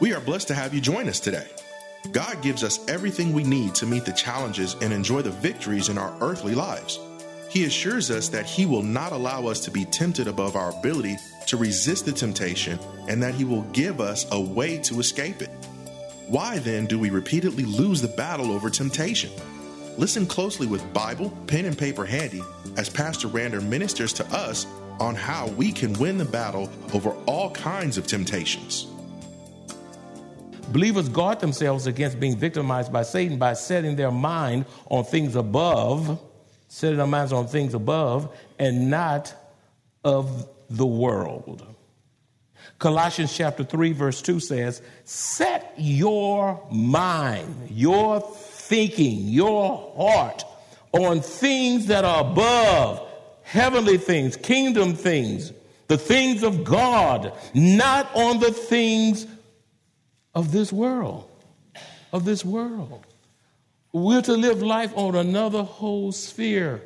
We are blessed to have you join us today. God gives us everything we need to meet the challenges and enjoy the victories in our earthly lives. He assures us that He will not allow us to be tempted above our ability to resist the temptation and that He will give us a way to escape it. Why then do we repeatedly lose the battle over temptation? Listen closely with Bible, pen, and paper handy as Pastor Rander ministers to us on how we can win the battle over all kinds of temptations. Believers guard themselves against being victimized by Satan by setting their mind on things above, setting their minds on things above, and not of the world. Colossians chapter 3, verse 2 says, Set your mind, your thinking, your heart on things that are above, heavenly things, kingdom things, the things of God, not on the things of this world. Of this world. We're to live life on another whole sphere,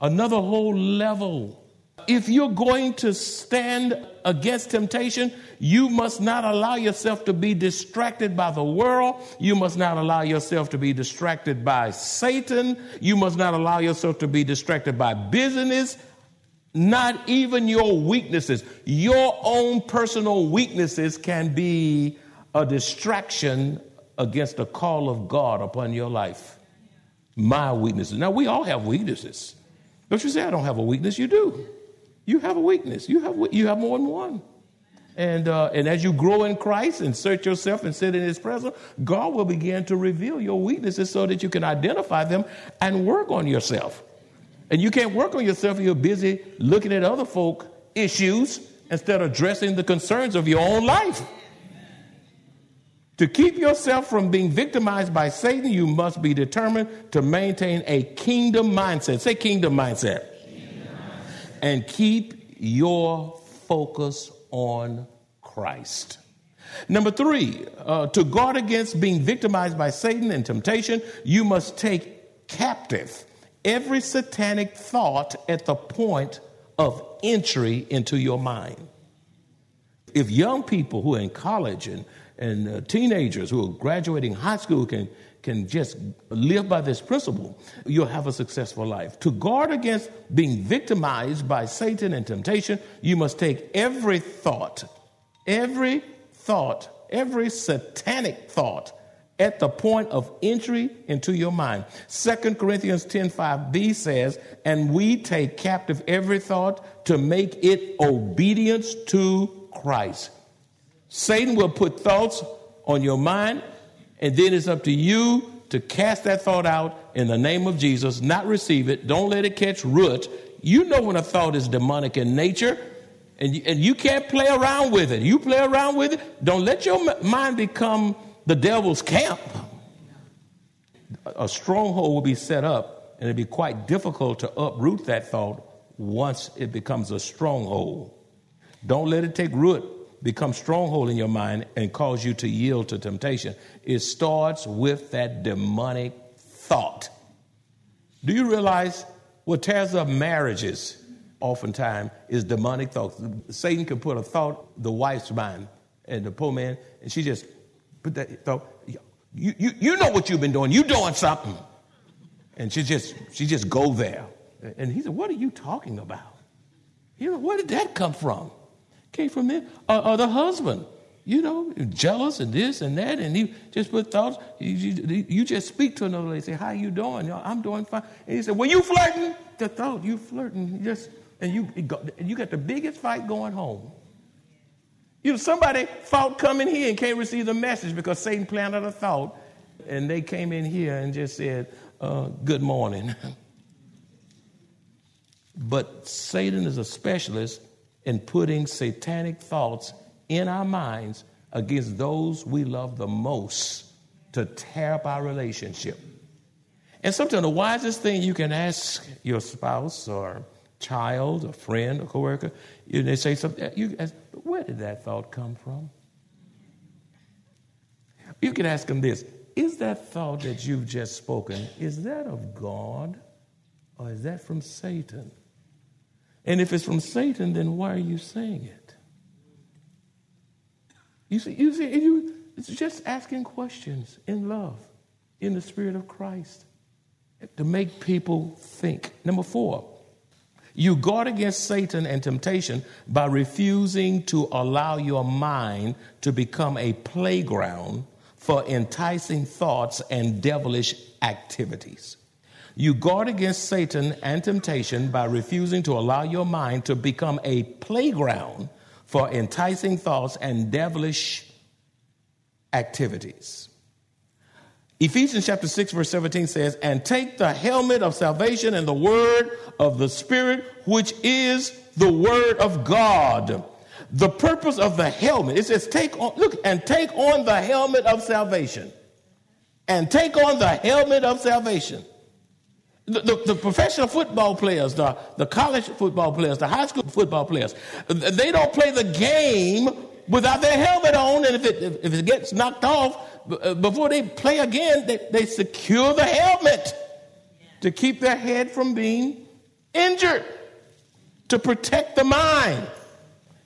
another whole level. If you're going to stand against temptation, you must not allow yourself to be distracted by the world. You must not allow yourself to be distracted by Satan. You must not allow yourself to be distracted by business, not even your weaknesses. Your own personal weaknesses can be a distraction against the call of God upon your life. My weaknesses. Now, we all have weaknesses. Don't you say, I don't have a weakness? You do. You have a weakness. You have, you have more than one. And, uh, and as you grow in Christ and search yourself and sit in His presence, God will begin to reveal your weaknesses so that you can identify them and work on yourself. And you can't work on yourself if you're busy looking at other folk issues instead of addressing the concerns of your own life. To keep yourself from being victimized by Satan, you must be determined to maintain a kingdom mindset. Say kingdom mindset. Kingdom mindset. And keep your focus on Christ. Number three, uh, to guard against being victimized by Satan and temptation, you must take captive every satanic thought at the point of entry into your mind. If young people who are in college and and uh, teenagers who are graduating high school can, can just live by this principle, you'll have a successful life. To guard against being victimized by Satan and temptation, you must take every thought, every thought, every satanic thought at the point of entry into your mind. 2 Corinthians 10 5b says, And we take captive every thought to make it obedience to Christ. Satan will put thoughts on your mind, and then it's up to you to cast that thought out in the name of Jesus, not receive it. Don't let it catch root. You know when a thought is demonic in nature, and you, and you can't play around with it. You play around with it, don't let your mind become the devil's camp. A stronghold will be set up, and it'll be quite difficult to uproot that thought once it becomes a stronghold. Don't let it take root become stronghold in your mind and cause you to yield to temptation. It starts with that demonic thought. Do you realize what tears up marriages oftentimes is demonic thoughts? Satan can put a thought, the wife's mind, and the poor man, and she just put that thought. You, you, you know what you've been doing. You doing something. And she just she just go there. And he said, What are you talking about? You know, where did that come from? Came from him. Or, or, the husband, you know, jealous and this and that, and he just put thoughts. You, you, you just speak to another lady, say, "How you doing? I'm doing fine." And he said, "Well, you flirting?" The thought, you flirting, just and you and you got the biggest fight going home. You know, somebody thought coming here and can't receive the message because Satan planted a thought and they came in here and just said, uh, Good morning. but Satan is a specialist in putting satanic thoughts in our minds against those we love the most to tear up our relationship. And sometimes the wisest thing you can ask your spouse or child, a friend, a coworker, you, they say something, uh, you ask, where did that thought come from? You can ask them this Is that thought that you've just spoken, is that of God or is that from Satan? And if it's from Satan, then why are you saying it? You see, you see, you, it's just asking questions in love, in the spirit of Christ, to make people think. Number four, you guard against Satan and temptation by refusing to allow your mind to become a playground for enticing thoughts and devilish activities. You guard against Satan and temptation by refusing to allow your mind to become a playground for enticing thoughts and devilish activities. Ephesians chapter 6 verse 17 says, "And take the helmet of salvation and the word of the Spirit, which is the word of God." The purpose of the helmet, it says, take on, look, and take on the helmet of salvation. And take on the helmet of salvation. The, the, professional football players, the, the college football players, the high school football players, they don't play the game without their helmet on. And if it, if it gets knocked off, uh, before they play again, they, they secure the helmet to keep their head from being injured, to protect the mind.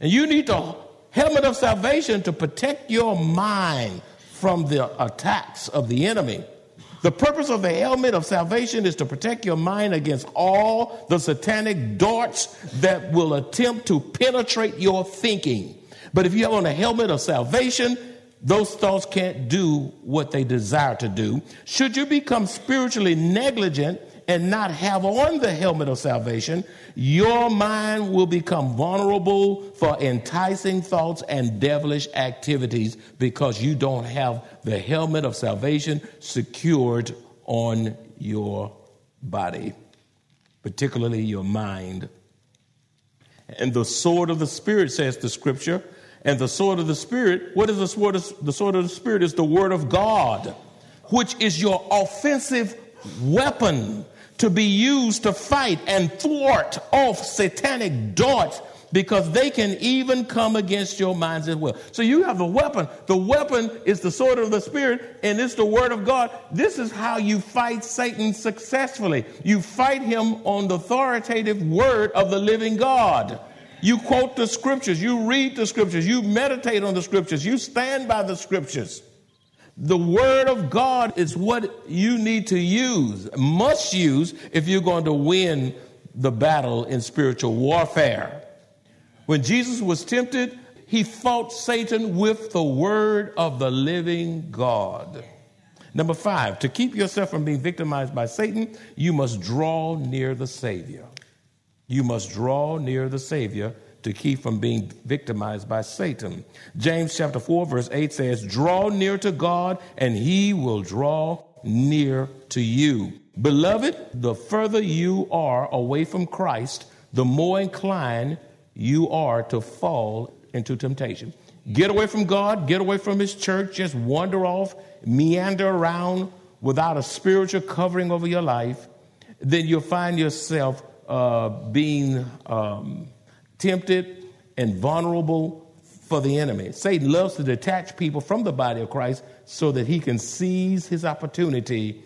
And you need the helmet of salvation to protect your mind from the attacks of the enemy. The purpose of the helmet of salvation is to protect your mind against all the satanic darts that will attempt to penetrate your thinking. But if you have on a helmet of salvation, those thoughts can't do what they desire to do. Should you become spiritually negligent and not have on the helmet of salvation, your mind will become vulnerable for enticing thoughts and devilish activities because you don't have the helmet of salvation secured on your body, particularly your mind. And the sword of the Spirit, says the scripture, and the sword of the Spirit, what is the sword of the sword of the Spirit? Is the word of God, which is your offensive weapon to be used to fight and thwart off satanic darts because they can even come against your minds as well. So you have the weapon. The weapon is the sword of the Spirit, and it's the Word of God. This is how you fight Satan successfully. You fight him on the authoritative Word of the living God. You quote the Scriptures, you read the Scriptures, you meditate on the Scriptures, you stand by the Scriptures. The Word of God is what you need to use, must use, if you're going to win the battle in spiritual warfare. When Jesus was tempted, he fought Satan with the Word of the living God. Number five, to keep yourself from being victimized by Satan, you must draw near the Savior. You must draw near the Savior to keep from being victimized by Satan. James chapter 4 verse 8 says, "Draw near to God and he will draw near to you." Beloved, the further you are away from Christ, the more inclined you are to fall into temptation. Get away from God, get away from his church, just wander off, meander around without a spiritual covering over your life, then you'll find yourself uh, being um, tempted, and vulnerable for the enemy. Satan loves to detach people from the body of Christ so that he can seize his opportunity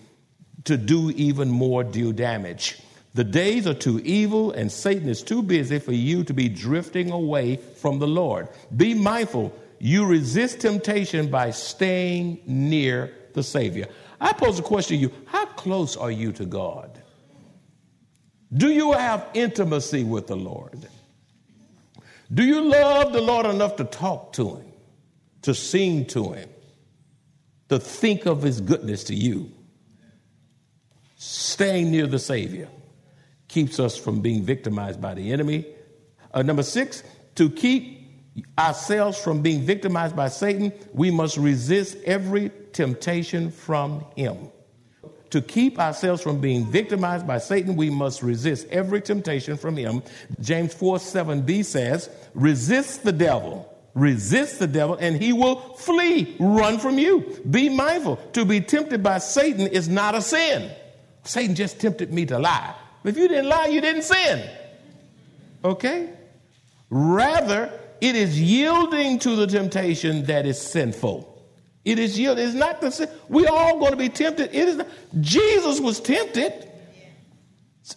to do even more due damage. The days are too evil, and Satan is too busy for you to be drifting away from the Lord. Be mindful. You resist temptation by staying near the Savior. I pose a question to you How close are you to God? Do you have intimacy with the Lord? Do you love the Lord enough to talk to Him, to sing to Him, to think of His goodness to you? Staying near the Savior keeps us from being victimized by the enemy. Uh, number six, to keep ourselves from being victimized by Satan, we must resist every temptation from him. To keep ourselves from being victimized by Satan, we must resist every temptation from him. James 4 7b says, Resist the devil. Resist the devil and he will flee, run from you. Be mindful. To be tempted by Satan is not a sin. Satan just tempted me to lie. If you didn't lie, you didn't sin. Okay? Rather, it is yielding to the temptation that is sinful. It is yield. It's not the sin. We all going to be tempted. It is not. Jesus was tempted.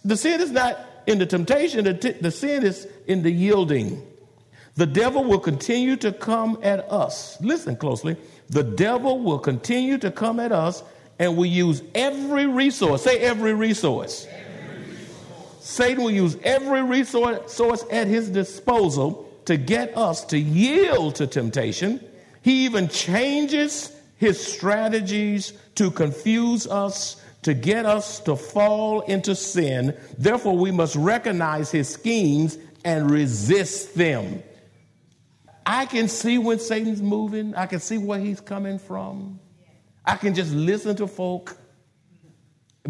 The sin is not in the temptation. The, t- the sin is in the yielding. The devil will continue to come at us. Listen closely. The devil will continue to come at us and we use every resource. Say every resource. Every resource. Satan will use every resource at his disposal to get us to yield to temptation he even changes his strategies to confuse us, to get us to fall into sin. Therefore, we must recognize his schemes and resist them. I can see when Satan's moving, I can see where he's coming from. I can just listen to folk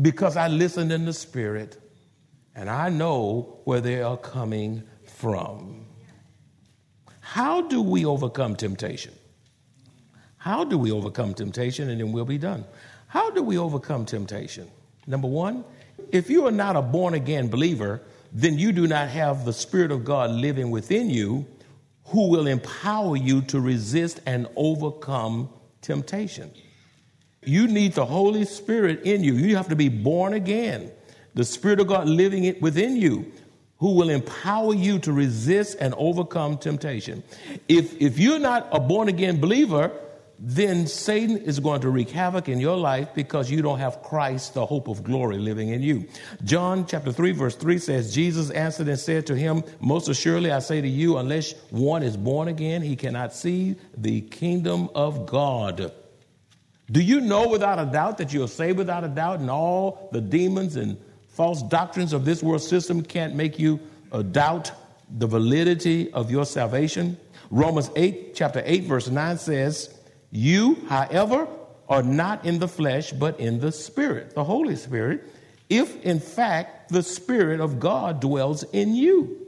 because I listen in the spirit and I know where they are coming from. How do we overcome temptation? How do we overcome temptation? And then we'll be done. How do we overcome temptation? Number one, if you are not a born again believer, then you do not have the Spirit of God living within you who will empower you to resist and overcome temptation. You need the Holy Spirit in you. You have to be born again. The Spirit of God living within you who will empower you to resist and overcome temptation. If, if you're not a born again believer, then Satan is going to wreak havoc in your life because you don't have Christ, the hope of glory, living in you. John chapter 3, verse 3 says, Jesus answered and said to him, Most assuredly I say to you, unless one is born again, he cannot see the kingdom of God. Do you know without a doubt that you are saved without a doubt, and all the demons and false doctrines of this world system can't make you uh, doubt the validity of your salvation? Romans 8, chapter 8, verse 9 says, you, however, are not in the flesh, but in the Spirit, the Holy Spirit, if in fact the Spirit of God dwells in you.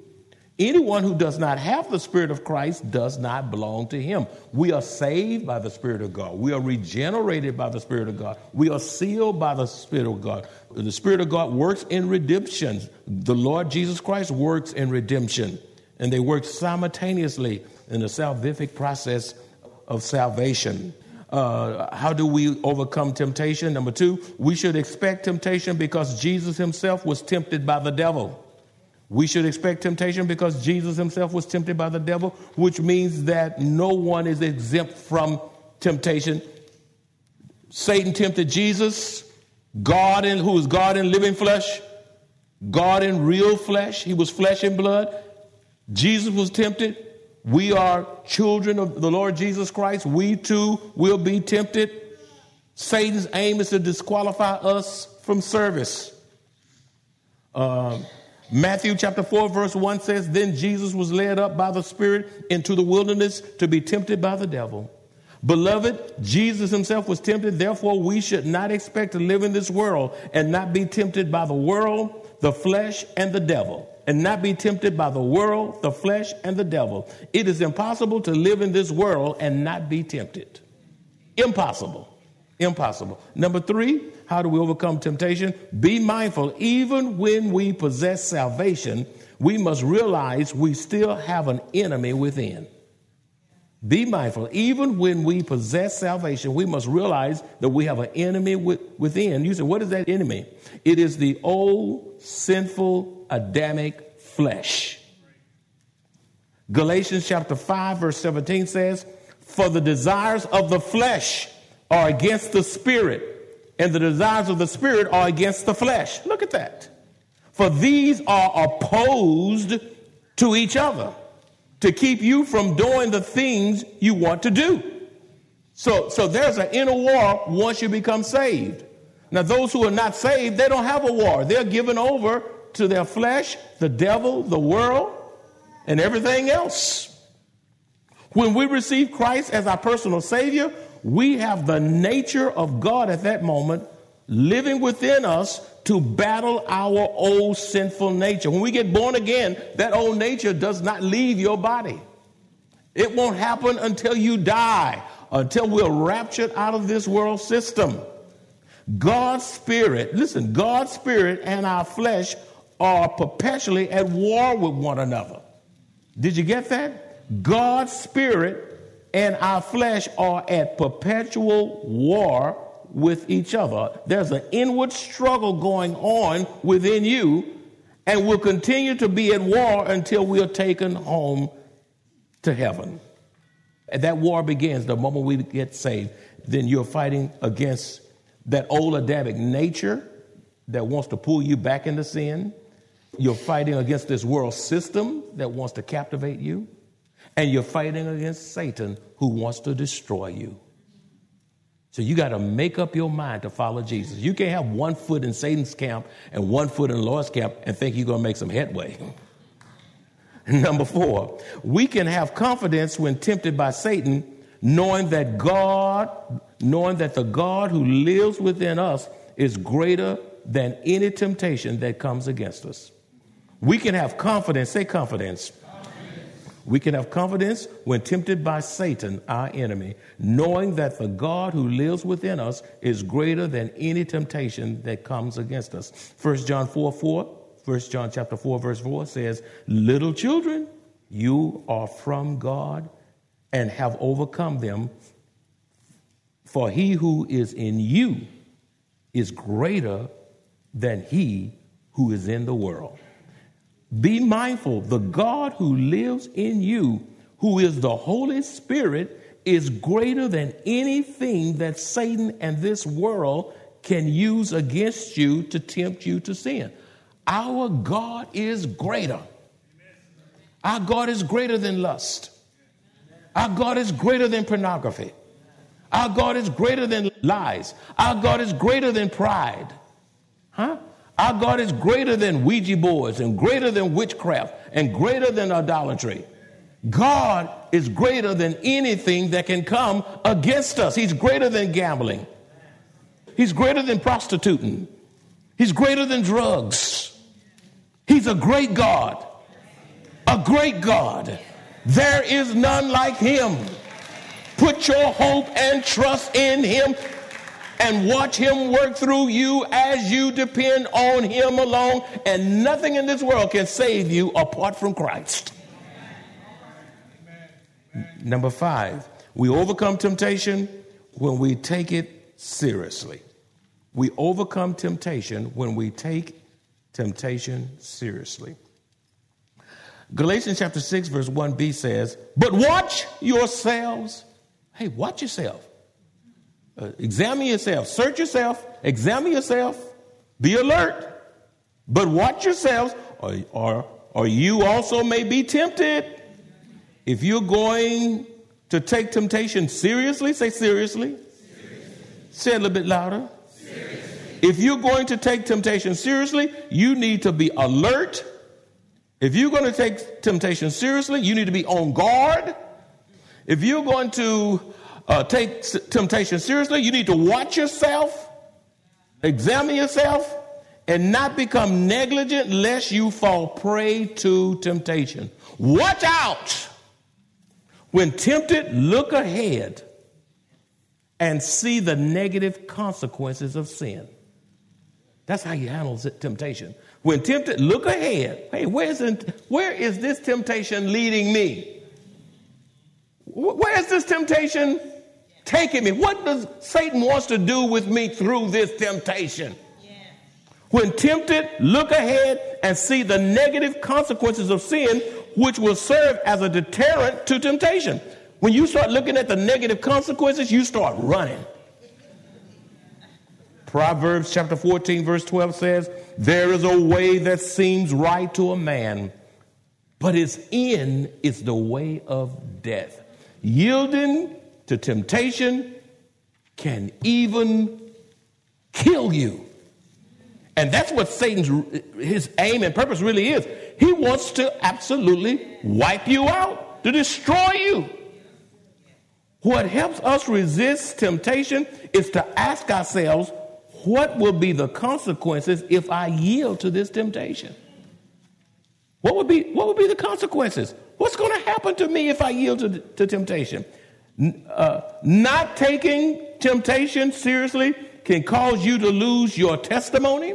Anyone who does not have the Spirit of Christ does not belong to him. We are saved by the Spirit of God. We are regenerated by the Spirit of God. We are sealed by the Spirit of God. The Spirit of God works in redemption. The Lord Jesus Christ works in redemption. And they work simultaneously in the salvific process of salvation. Uh, how do we overcome temptation? Number two, we should expect temptation because Jesus himself was tempted by the devil. We should expect temptation because Jesus himself was tempted by the devil, which means that no one is exempt from temptation. Satan tempted Jesus, God in who is God in living flesh, God in real flesh. He was flesh and blood. Jesus was tempted. We are children of the Lord Jesus Christ. We too will be tempted. Satan's aim is to disqualify us from service. Uh, Matthew chapter 4, verse 1 says, Then Jesus was led up by the Spirit into the wilderness to be tempted by the devil. Beloved, Jesus himself was tempted, therefore, we should not expect to live in this world and not be tempted by the world, the flesh, and the devil and not be tempted by the world, the flesh, and the devil. It is impossible to live in this world and not be tempted. Impossible. Impossible. Number three, how do we overcome temptation? Be mindful, even when we possess salvation, we must realize we still have an enemy within. Be mindful, even when we possess salvation, we must realize that we have an enemy within. You say, what is that enemy? It is the old sinful Adamic flesh. Galatians chapter 5, verse 17 says, For the desires of the flesh are against the spirit, and the desires of the spirit are against the flesh. Look at that. For these are opposed to each other to keep you from doing the things you want to do. So, so there's an inner war once you become saved. Now, those who are not saved, they don't have a war. They're given over to their flesh, the devil, the world, and everything else. When we receive Christ as our personal Savior, we have the nature of God at that moment living within us to battle our old sinful nature. When we get born again, that old nature does not leave your body. It won't happen until you die, until we're raptured out of this world system. God's spirit, listen, God's spirit and our flesh are perpetually at war with one another. Did you get that? God's spirit and our flesh are at perpetual war with each other. There's an inward struggle going on within you, and will continue to be at war until we are taken home to heaven. And that war begins the moment we get saved. Then you're fighting against that old Adamic nature that wants to pull you back into sin. You're fighting against this world system that wants to captivate you. And you're fighting against Satan who wants to destroy you. So you got to make up your mind to follow Jesus. You can't have one foot in Satan's camp and one foot in the Lord's camp and think you're going to make some headway. Number four, we can have confidence when tempted by Satan, knowing that God, knowing that the God who lives within us is greater than any temptation that comes against us. We can have confidence, say confidence. We can have confidence when tempted by Satan, our enemy, knowing that the God who lives within us is greater than any temptation that comes against us. 1 John 4 4, 1 John chapter 4, verse 4 says, Little children, you are from God and have overcome them, for he who is in you is greater than he who is in the world. Be mindful, the God who lives in you, who is the Holy Spirit, is greater than anything that Satan and this world can use against you to tempt you to sin. Our God is greater. Our God is greater than lust. Our God is greater than pornography. Our God is greater than lies. Our God is greater than pride. Huh? Our God is greater than Ouija boards and greater than witchcraft and greater than idolatry. God is greater than anything that can come against us. He's greater than gambling. He's greater than prostituting. He's greater than drugs. He's a great God. A great God. There is none like him. Put your hope and trust in him and watch him work through you as you depend on him alone. And nothing in this world can save you apart from Christ. Number five, we overcome temptation when we take it seriously. We overcome temptation when we take temptation seriously. Galatians chapter 6, verse 1b says, But watch yourselves. Hey, watch yourself. Uh, examine yourself, search yourself, examine yourself, be alert, but watch yourselves, or, or, or you also may be tempted. If you're going to take temptation seriously, say seriously. seriously. Say it a little bit louder. If you're going to take temptation seriously, you need to be alert. If you're going to take temptation seriously, you need to be on guard. If you're going to uh, take temptation seriously, you need to watch yourself, examine yourself, and not become negligent lest you fall prey to temptation. Watch out. When tempted, look ahead and see the negative consequences of sin. That's how you handle temptation. When tempted, look ahead. Hey, where's where is this temptation leading me? Where is this temptation taking me. What does Satan wants to do with me through this temptation? When tempted, look ahead and see the negative consequences of sin, which will serve as a deterrent to temptation. When you start looking at the negative consequences, you start running. Proverbs chapter 14, verse 12 says, There is a way that seems right to a man, but its end is the way of death. Yielding to temptation can even kill you. And that's what Satan's his aim and purpose really is. He wants to absolutely wipe you out, to destroy you. What helps us resist temptation is to ask ourselves, what will be the consequences if I yield to this temptation? What would be, what would be the consequences? What's going to happen to me if I yield to, to temptation? Uh, not taking temptation seriously can cause you to lose your testimony.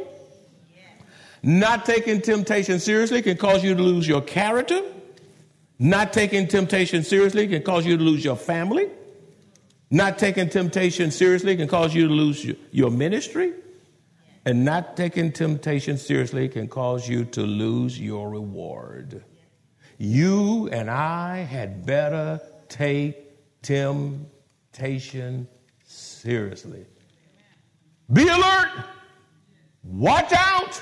Not taking temptation seriously can cause you to lose your character. Not taking temptation seriously can cause you to lose your family. Not taking temptation seriously can cause you to lose your ministry. And not taking temptation seriously can cause you to lose your reward. You and I had better take temptation seriously. Be alert. Watch out.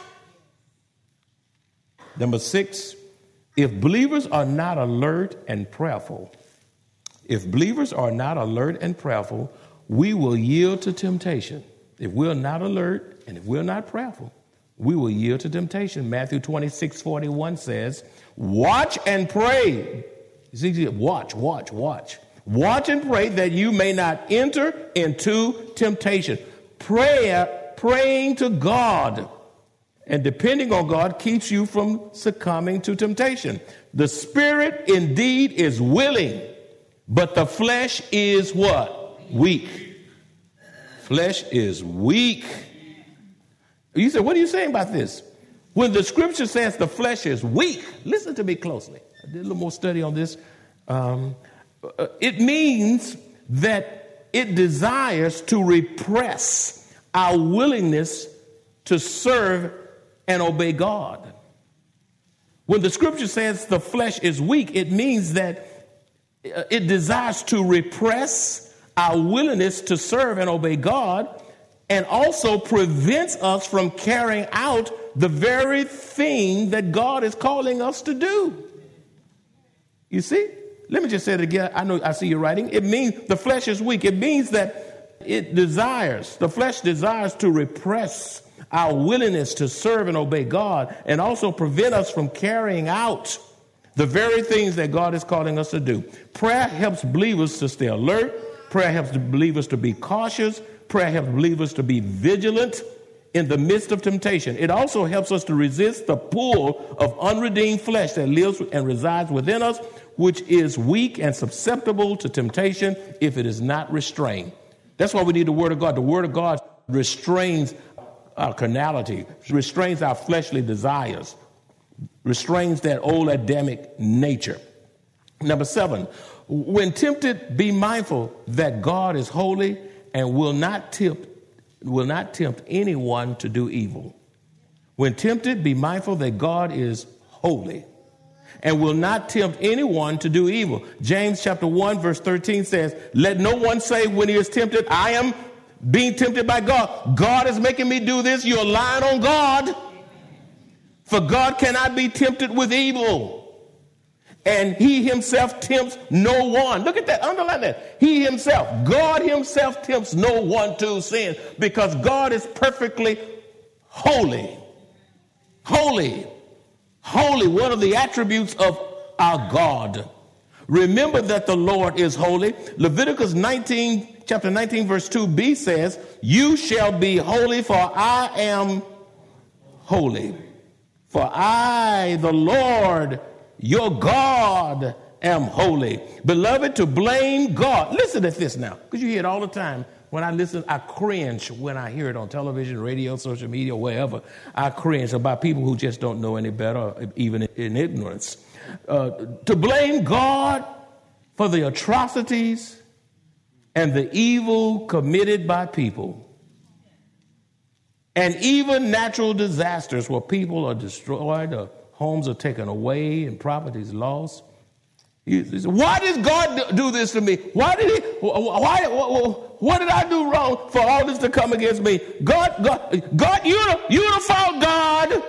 Number six, if believers are not alert and prayerful, if believers are not alert and prayerful, we will yield to temptation. If we're not alert and if we're not prayerful, we will yield to temptation. Matthew 26, 41 says, Watch and pray. Watch, watch, watch. Watch and pray that you may not enter into temptation. Prayer, praying to God and depending on God keeps you from succumbing to temptation. The spirit indeed is willing, but the flesh is what? Weak. Flesh is weak. You say, what are you saying about this? When the scripture says the flesh is weak, listen to me closely. I did a little more study on this. Um, it means that it desires to repress our willingness to serve and obey God. When the scripture says the flesh is weak, it means that uh, it desires to repress our willingness to serve and obey God and also prevents us from carrying out the very thing that God is calling us to do. You see? Let me just say it again. I know I see you writing. It means the flesh is weak. It means that it desires, the flesh desires to repress our willingness to serve and obey God and also prevent us from carrying out the very things that God is calling us to do. Prayer helps believers to stay alert. Prayer helps believers to be cautious. Prayer helps believers to be vigilant in the midst of temptation. It also helps us to resist the pull of unredeemed flesh that lives and resides within us, which is weak and susceptible to temptation if it is not restrained. That's why we need the Word of God. The Word of God restrains our carnality, restrains our fleshly desires, restrains that old Adamic nature. Number seven, when tempted, be mindful that God is holy and will not tempt, will not tempt anyone to do evil. When tempted, be mindful that God is holy and will not tempt anyone to do evil. James chapter 1 verse 13 says, "Let no one say when he is tempted, I am being tempted by God. God is making me do this. You're lying on God. For God cannot be tempted with evil. And he himself tempts no one. Look at that, underline that. He himself, God himself tempts no one to sin because God is perfectly holy. Holy. Holy, one of the attributes of our God. Remember that the Lord is holy. Leviticus 19 chapter 19, verse 2b says, You shall be holy, for I am holy. For I, the Lord, your God, am holy. Beloved, to blame God. Listen to this now, because you hear it all the time. When I listen, I cringe when I hear it on television, radio, social media, wherever. I cringe about people who just don't know any better, even in ignorance. Uh, to blame God for the atrocities and the evil committed by people, and even natural disasters where people are destroyed, or homes are taken away, and properties lost. Why did God do this to me? Why did He? Why? What did I do wrong for all this to come against me? God, God, God, you, you the God.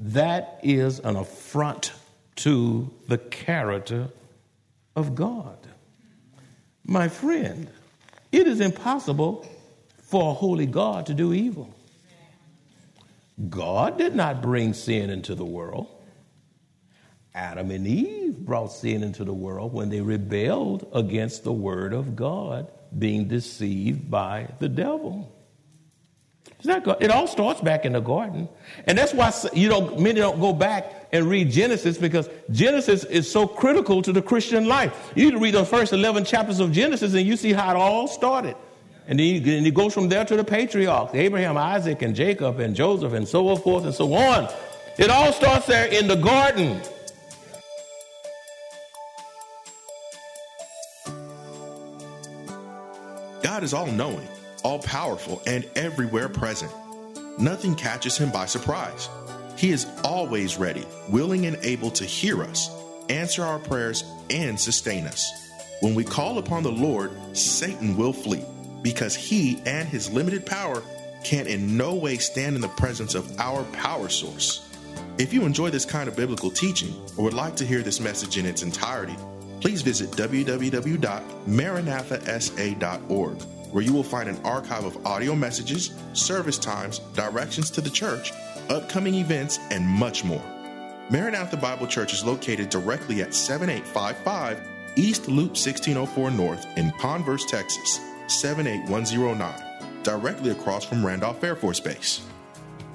That is an affront to the character of God. My friend, it is impossible for a holy God to do evil. God did not bring sin into the world. Adam and Eve brought sin into the world when they rebelled against the word of God, being deceived by the devil. It all starts back in the garden. And that's why you know many don't go back and read Genesis because Genesis is so critical to the Christian life. You need to read the first 11 chapters of Genesis and you see how it all started. And then he, and he goes from there to the patriarchs Abraham, Isaac, and Jacob, and Joseph, and so forth and so on. It all starts there in the garden. God is all knowing all powerful, and everywhere present. Nothing catches him by surprise. He is always ready, willing, and able to hear us, answer our prayers, and sustain us. When we call upon the Lord, Satan will flee because he and his limited power can in no way stand in the presence of our power source. If you enjoy this kind of biblical teaching or would like to hear this message in its entirety, please visit www.maranathasa.org where you will find an archive of audio messages, service times, directions to the church, upcoming events, and much more. Maranatha Bible Church is located directly at 7855 East Loop 1604 North in Converse, Texas, 78109, directly across from Randolph Air Force Base.